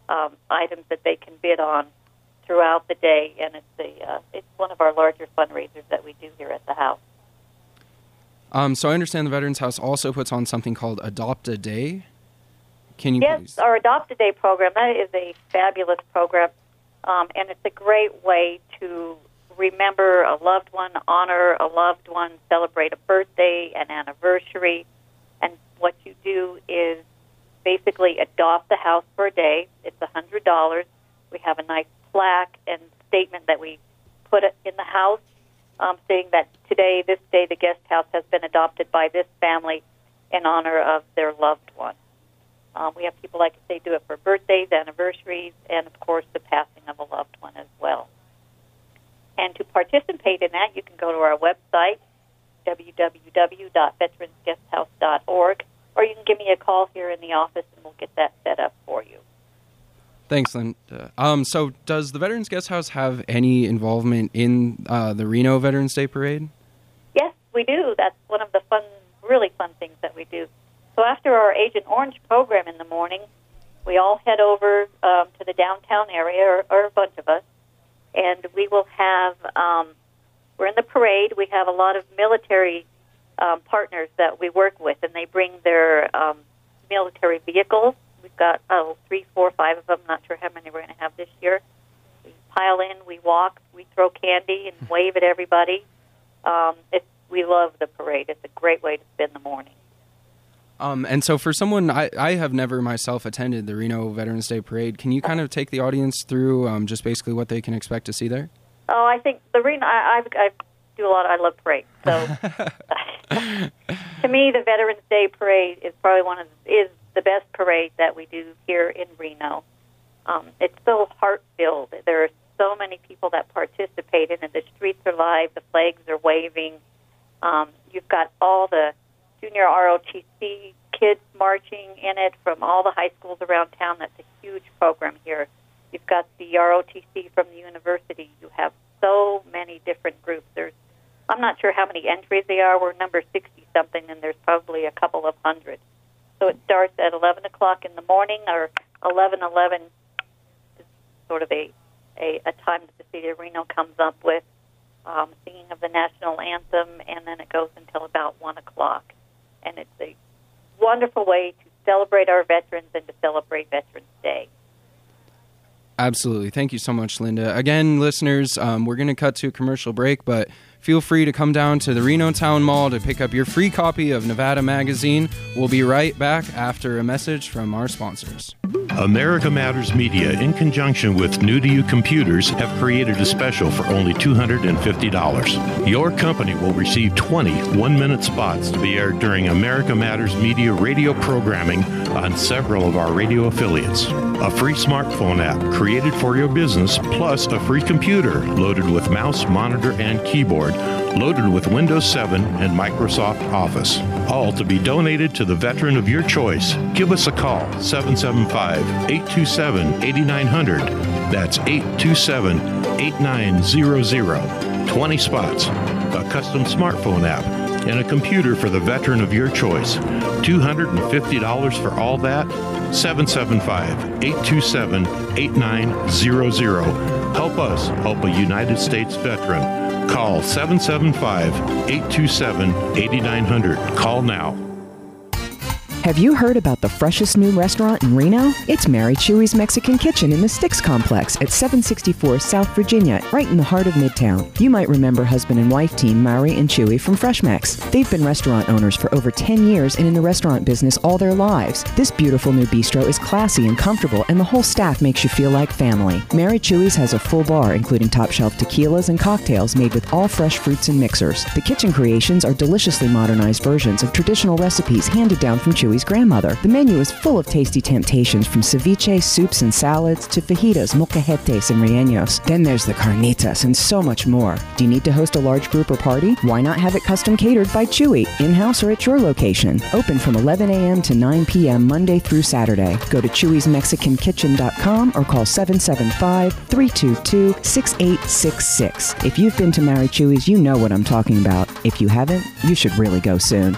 um, items that they can bid on throughout the day, and it's a uh, it's one of our larger fundraisers that we do here at the house. Um, so I understand the Veterans House also puts on something called Adopt a Day. Can you yes, please? our Adopt a Day program, that is a fabulous program, um, and it's a great way to remember a loved one, honor a loved one, celebrate a birthday, an anniversary. And what you do is basically adopt the house for a day. It's a $100. We have a nice plaque and statement that we put in the house um, saying that today, this day, the guest house has been adopted by this family in honor of their loved one. Um, we have people, like I say, do it for birthdays, anniversaries, and of course the passing of a loved one as well. And to participate in that, you can go to our website, www.veteransguesthouse.org, or you can give me a call here in the office and we'll get that set up for you. Thanks, Linda. Um, so, does the Veterans Guest House have any involvement in uh, the Reno Veterans Day Parade? Yes, we do. That's one of the fun, really fun things that we do. So, after our Agent Orange program in the morning, we all head over um, to the downtown area, or, or a bunch of us, and we will have. Um, we're in the parade. We have a lot of military um, partners that we work with, and they bring their um, military vehicles We've got oh three, four, five of them. Not sure how many we're going to have this year. We pile in, we walk, we throw candy and wave at everybody. Um, it's, we love the parade. It's a great way to spend the morning. Um, and so, for someone, I, I have never myself attended the Reno Veterans Day Parade. Can you kind of take the audience through um, just basically what they can expect to see there? Oh, I think the Reno. I, I, I do a lot. Of, I love parades. So, to me, the Veterans Day Parade is probably one of is the best parade that we do here in Reno. Um, it's so heart filled. There are so many people that participate in it. The streets are live, the flags are waving. Um, you've got all the junior ROTC kids marching in it from all the high schools around town. That's a huge program here. You've got the ROTC from the university. You have so many different groups. There's, I'm not sure how many entries there are. We're number 60 something, and there's probably a couple of hundred. So it starts at 11 o'clock in the morning, or 11:11 is sort of a, a, a time that the city of Reno comes up with, um, singing of the national anthem, and then it goes until about 1 o'clock. And it's a wonderful way to celebrate our veterans and to celebrate Veterans Day. Absolutely. Thank you so much, Linda. Again, listeners, um, we're going to cut to a commercial break, but feel free to come down to the Reno Town Mall to pick up your free copy of Nevada Magazine. We'll be right back after a message from our sponsors. America Matters Media, in conjunction with New to You Computers, have created a special for only $250. Your company will receive 20 one minute spots to be aired during America Matters Media radio programming on several of our radio affiliates. A free smartphone app created for your business, plus a free computer loaded with mouse, monitor, and keyboard loaded with Windows 7 and Microsoft Office. All to be donated to the veteran of your choice. Give us a call 775 827 8900. That's 827 8900. 20 spots, a custom smartphone app, and a computer for the veteran of your choice. $250 for all that? 775 827 8900. Help us help a United States veteran. Call 775 827 8900. Call now. Have you heard about the freshest new restaurant in Reno? It's Mari Chuy's Mexican Kitchen in the Sticks Complex at 764 South Virginia, right in the heart of Midtown. You might remember husband and wife team Mari and Chuy from FreshMex. They've been restaurant owners for over 10 years and in the restaurant business all their lives. This beautiful new bistro is classy and comfortable, and the whole staff makes you feel like family. Mari Chuy's has a full bar, including top shelf tequilas and cocktails made with all fresh fruits and mixers. The kitchen creations are deliciously modernized versions of traditional recipes handed down from Chuy's grandmother. The menu is full of tasty temptations from ceviche, soups and salads to fajitas, molcajetes, and rellenos. Then there's the carnitas and so much more. Do you need to host a large group or party? Why not have it custom catered by Chewy, in-house or at your location? Open from 11 a.m. to 9 p.m. Monday through Saturday. Go to chewy'smexicankitchen.com or call 775-322-6866. If you've been to Mari Chuy's, you know what I'm talking about. If you haven't, you should really go soon.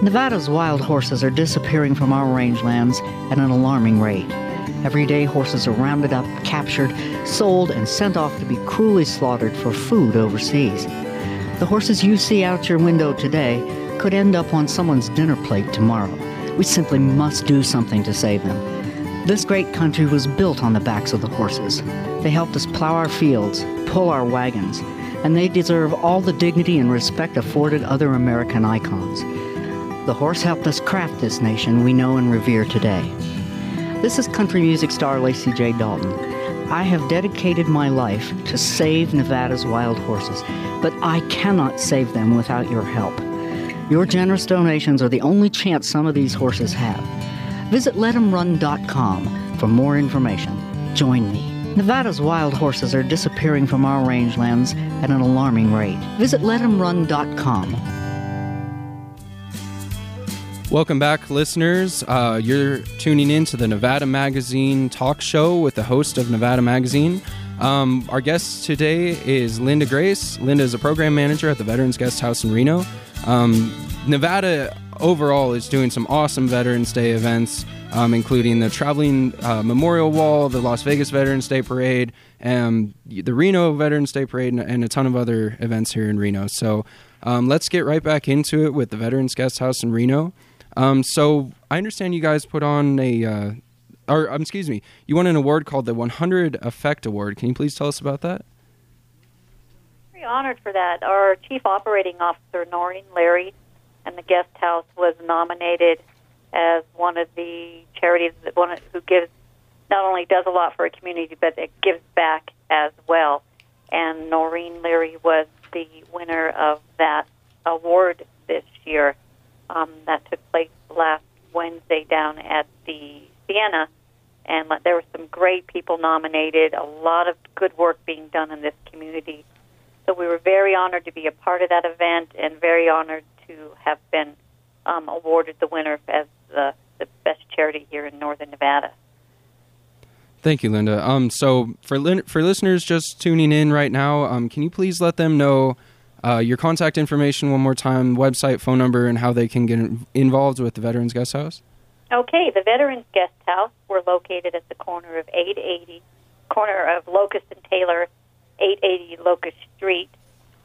Nevada's wild horses are disappearing from our rangelands at an alarming rate. Every day, horses are rounded up, captured, sold, and sent off to be cruelly slaughtered for food overseas. The horses you see out your window today could end up on someone's dinner plate tomorrow. We simply must do something to save them. This great country was built on the backs of the horses. They helped us plow our fields, pull our wagons, and they deserve all the dignity and respect afforded other American icons. The horse helped us craft this nation we know and revere today. This is country music star Lacey J. Dalton. I have dedicated my life to save Nevada's wild horses, but I cannot save them without your help. Your generous donations are the only chance some of these horses have. Visit letemrun.com for more information. Join me. Nevada's wild horses are disappearing from our rangelands at an alarming rate. Visit letemrun.com. Welcome back, listeners. Uh, you're tuning in to the Nevada Magazine talk show with the host of Nevada Magazine. Um, our guest today is Linda Grace. Linda is a program manager at the Veterans Guest House in Reno. Um, Nevada overall is doing some awesome Veterans Day events, um, including the traveling uh, Memorial Wall, the Las Vegas Veterans Day Parade, and the Reno Veterans Day Parade, and, and a ton of other events here in Reno. So um, let's get right back into it with the Veterans Guest House in Reno. Um, so I understand you guys put on a, uh, or um, excuse me, you won an award called the 100 Effect Award. Can you please tell us about that? Very honored for that. Our Chief Operating Officer, Noreen Larry, and the Guest House was nominated as one of the charities that one who gives not only does a lot for a community, but it gives back as well. And Noreen Leary was the winner of that award this year um, that took place last Wednesday down at the Siena, and there were some great people nominated. A lot of good work being done in this community. So we were very honored to be a part of that event, and very honored to have been um, awarded the winner as the, the best charity here in Northern Nevada. Thank you, Linda. Um, so for for listeners just tuning in right now, um, can you please let them know uh, your contact information one more time, website, phone number, and how they can get involved with the Veterans Guest House? Okay, the Veterans Guest House. We're located at the corner of 880, corner of Locust and Taylor, 880 Locust Street.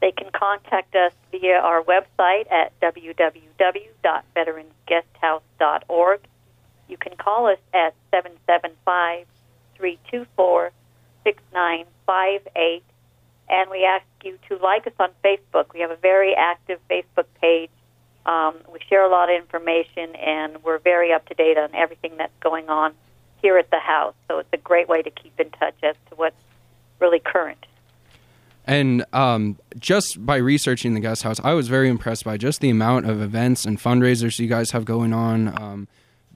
They can contact us via our website at www.veteransguesthouse.org. You can call us at 775 324 6958 and we ask you to like us on Facebook. We have a very active Facebook page. Um, we share a lot of information, and we're very up to date on everything that's going on here at the house. So it's a great way to keep in touch as to what's really current. And um, just by researching the guest house, I was very impressed by just the amount of events and fundraisers you guys have going on. Um,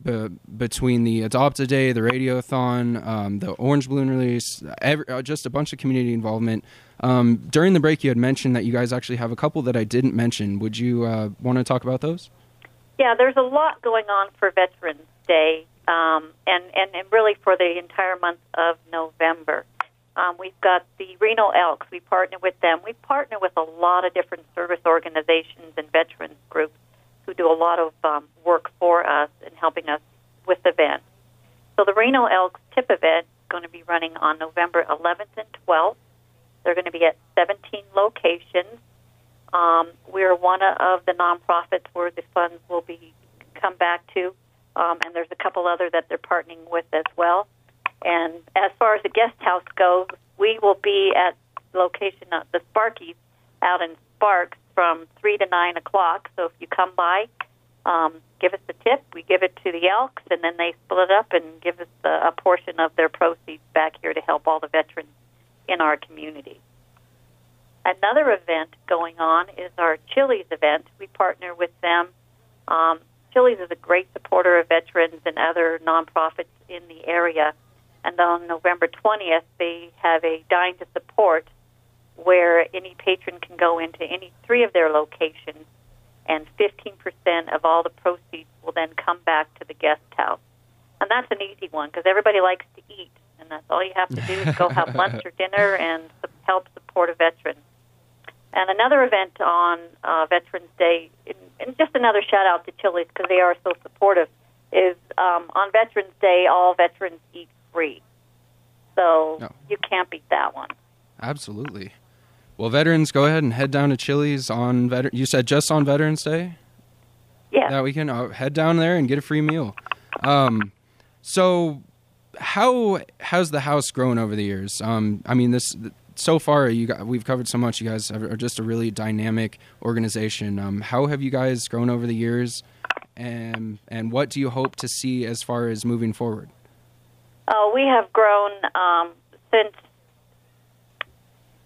be, between the Adopt a Day, the Radiothon, um, the Orange Balloon release, every, uh, just a bunch of community involvement. Um, during the break, you had mentioned that you guys actually have a couple that I didn't mention. Would you uh, want to talk about those? Yeah, there's a lot going on for Veterans Day, um, and, and, and really for the entire month of November. Um, we've got the Reno Elks. We partner with them. We partner with a lot of different service organizations and veterans groups who do a lot of um, work for us in helping us with events. So the Reno Elks Tip event is going to be running on November 11th and 12th. They're going to be at 17 locations. Um, we're one of the nonprofits where the funds will be come back to, um, and there's a couple other that they're partnering with as well. And as far as the guest house goes, we will be at location uh, the Sparkies out in Sparks from three to nine o'clock. So if you come by, um, give us a tip. We give it to the Elks, and then they split up and give us a, a portion of their proceeds back here to help all the veterans in our community. Another event going on is our Chili's event. We partner with them. Um, Chili's is a great supporter of veterans and other nonprofits in the area. And on November 20th, they have a Dine to Support where any patron can go into any three of their locations, and 15% of all the proceeds will then come back to the guest house. And that's an easy one because everybody likes to eat and that's all you have to do is go have lunch or dinner and help support a veteran. And another event on uh, Veterans Day, and just another shout out to Chili's because they are so supportive, is um, on Veterans Day, all veterans eat free. So no. you can't beat that one. Absolutely. Well, veterans, go ahead and head down to Chili's on veteran. You said just on Veterans Day. Yeah. That weekend, oh, head down there and get a free meal. Um, so how has the house grown over the years? Um, I mean, this so far you got, we've covered so much. You guys are just a really dynamic organization. Um, how have you guys grown over the years, and and what do you hope to see as far as moving forward? Uh, we have grown um, since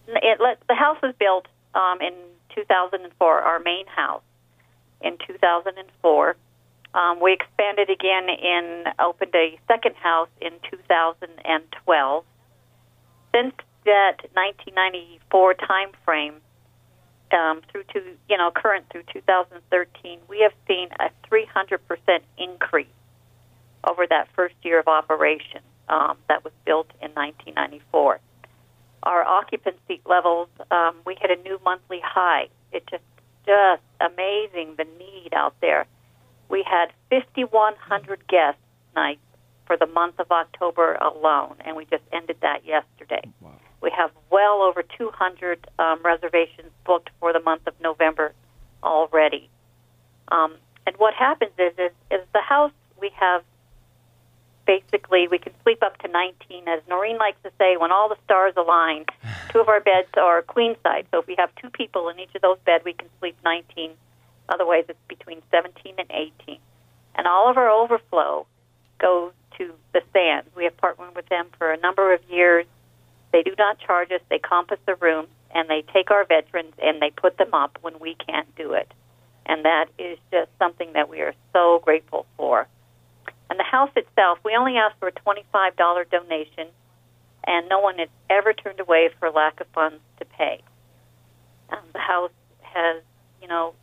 it, the house was built um, in 2004. Our main house in 2004 Um, we expanded again and opened a second house in 2012. Since that 1994 time frame um, through to you know current through 2013, we have seen a 300 percent increase over that first year of operation um, that was built in 1994. Our occupancy levels, um, we hit a new monthly high. It just just amazing the need out there. We had 5,100 guest nights for the month of October alone, and we just ended that yesterday. Wow. We have well over 200 um, reservations booked for the month of November already. Um, and what happens is, is, is the house we have basically we can sleep up to 19. As Noreen likes to say, when all the stars align, two of our beds are queen size. So if we have two people in each of those beds, we can sleep 19. Otherwise, it's between 17 and 18. And all of our overflow goes to the sands. We have partnered with them for a number of years. They do not charge us. They compass the rooms, and they take our veterans and they put them up when we can't do it. And that is just something that we are so grateful for. And the house itself, we only ask for a $25 donation, and no one has ever turned away for lack of funds to pay. Um, the house has, you know,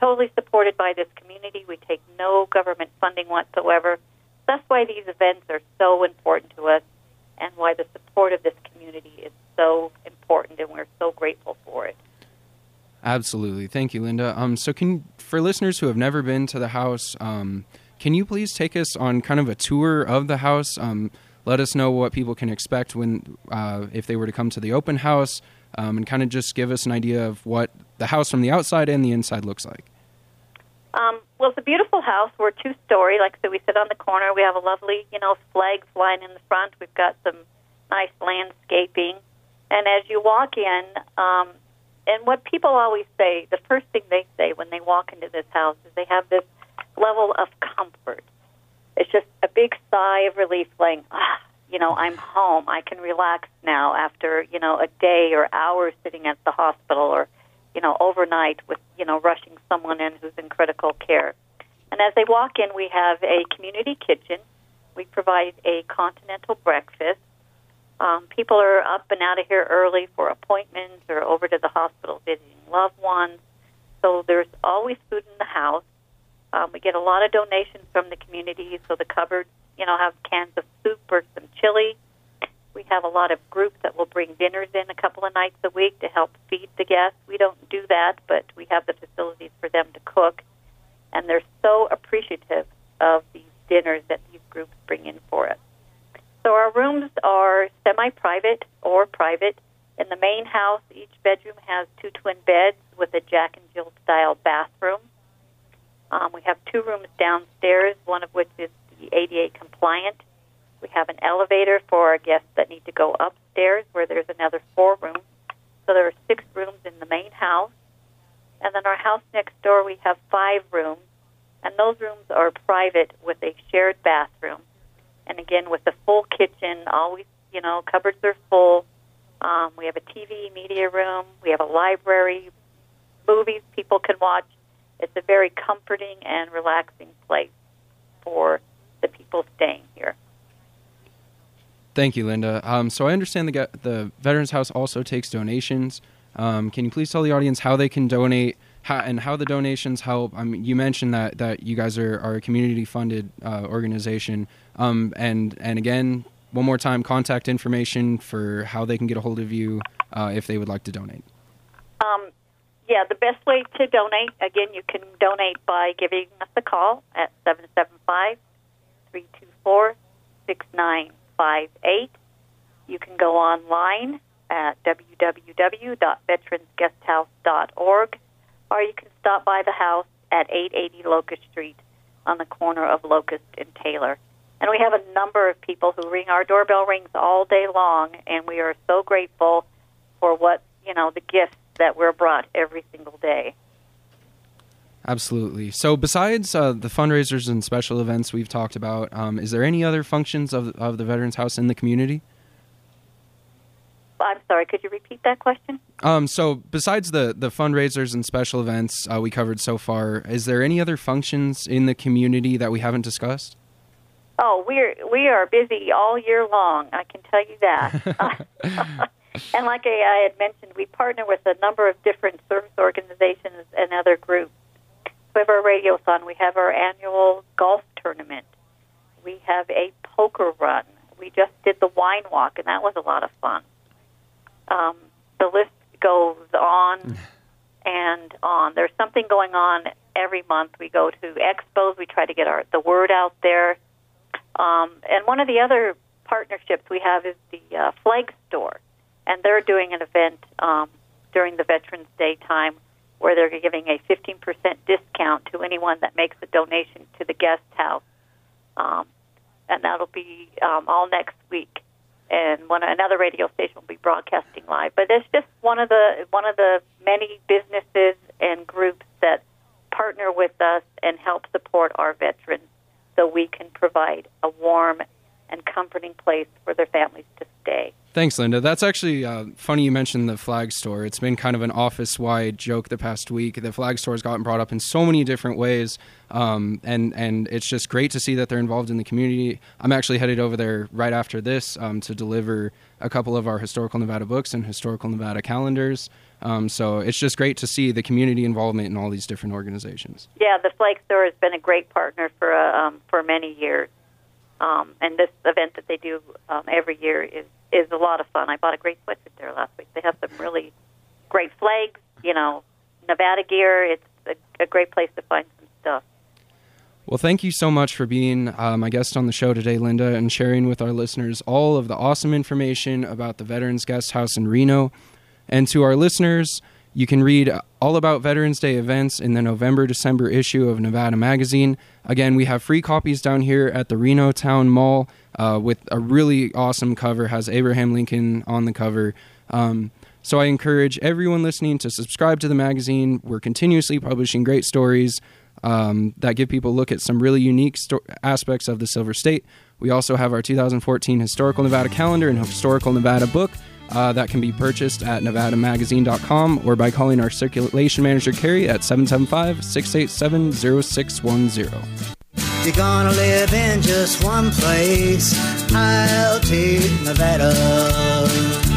totally supported by this community. We take no government funding whatsoever. That's why these events are so important to us and why the support of this community is so important, and we're so grateful for it. Absolutely, thank you, Linda. Um, so, can for listeners who have never been to the house, um, can you please take us on kind of a tour of the house? Um, let us know what people can expect when uh, if they were to come to the open house, um, and kind of just give us an idea of what the house from the outside and the inside looks like. Um, well, it's a beautiful house. We're two story. Like I said, we sit on the corner. We have a lovely, you know, flag flying in the front. We've got some nice landscaping. And as you walk in, um, and what people always say, the first thing they say when they walk into this house is they have this level of comfort. It's just a big sigh of relief, like, ah, you know, I'm home. I can relax now after, you know, a day or hours sitting at the hospital or, you know, overnight with, you know, rushing someone in who's in critical care. And as they walk in, we have a community kitchen. We provide a continental breakfast. Um, people are up and out of here early for appointments or over to the hospital visiting loved ones. So there's always food in the house. Um, we get a lot of donations from the community, so the cupboards, you know, have cans of soup or some chili. We have a lot of groups that will bring dinners in a couple of nights a week to help feed the guests. We don't do that, but we have the facilities for them to cook, and they're so appreciative of these dinners that these groups bring in for us. So our rooms are semi-private or private. In the main house, each bedroom has two twin beds with a Jack and Jill style bathroom. Um, we have two rooms downstairs, one of which is the ADA compliant. We have an elevator for our guests that need to go upstairs, where there's another four rooms. So there are six rooms in the main house. And then our house next door, we have five rooms, and those rooms are private with a shared bathroom. And again, with a full kitchen, always, you know, cupboards are full. Um, we have a TV media room. We have a library, movies people can watch. It's a very comforting and relaxing place for the people staying here. Thank you, Linda. Um, so I understand the the Veterans House also takes donations. Um, can you please tell the audience how they can donate how, and how the donations help? I mean, you mentioned that that you guys are, are a community funded uh, organization, um, and and again, one more time, contact information for how they can get a hold of you uh, if they would like to donate. Um, yeah, the best way to donate, again, you can donate by giving us a call at 775 324 6958. You can go online at www.veteransguesthouse.org, or you can stop by the house at 880 Locust Street on the corner of Locust and Taylor. And we have a number of people who ring our doorbell rings all day long, and we are so grateful for what, you know, the gifts that we're brought every single day. Absolutely. So, besides uh, the fundraisers and special events we've talked about, um, is there any other functions of of the Veterans House in the community? I'm sorry. Could you repeat that question? Um, so besides the the fundraisers and special events uh, we covered so far, is there any other functions in the community that we haven't discussed? Oh, we're we are busy all year long. I can tell you that. and like I, had mentioned, we partner with a number of different service organizations and other groups. We have our radiothon. We have our annual golf tournament. We have a poker run. We just did the wine walk, and that was a lot of fun. Um, the list goes on and on. There's something going on every month. We go to expos. We try to get our the word out there. Um, and one of the other partnerships we have is the uh, Flag Store, and they're doing an event um, during the Veterans Day time where they're giving a 15% discount to anyone that makes a donation to the guest house. Um, and that'll be um, all next week. And one another radio station will be broadcasting live. But it's just one of the one of the many businesses and groups that partner with us and help support our veterans, so we can provide a warm and comforting place for their families. Thanks, Linda. That's actually uh, funny you mentioned the flag store. It's been kind of an office wide joke the past week. The flag store has gotten brought up in so many different ways, um, and, and it's just great to see that they're involved in the community. I'm actually headed over there right after this um, to deliver a couple of our historical Nevada books and historical Nevada calendars. Um, so it's just great to see the community involvement in all these different organizations. Yeah, the Flag Store has been a great partner for uh, um, for many years. Um, and this event that they do um, every year is is a lot of fun. I bought a great sweatshirt there last week. They have some really great flags, you know, Nevada gear. It's a, a great place to find some stuff. Well, thank you so much for being uh, my guest on the show today, Linda, and sharing with our listeners all of the awesome information about the Veterans Guest House in Reno. And to our listeners, you can read all about Veterans Day events in the November December issue of Nevada Magazine. Again, we have free copies down here at the Reno Town Mall uh, with a really awesome cover, has Abraham Lincoln on the cover. Um, so I encourage everyone listening to subscribe to the magazine. We're continuously publishing great stories um, that give people a look at some really unique sto- aspects of the Silver State. We also have our 2014 Historical Nevada Calendar and Historical Nevada book uh, that can be purchased at nevadamagazine.com or by calling our circulation manager, Carrie, at 775 687 0610. You're gonna live in just one place. I'll take Nevada.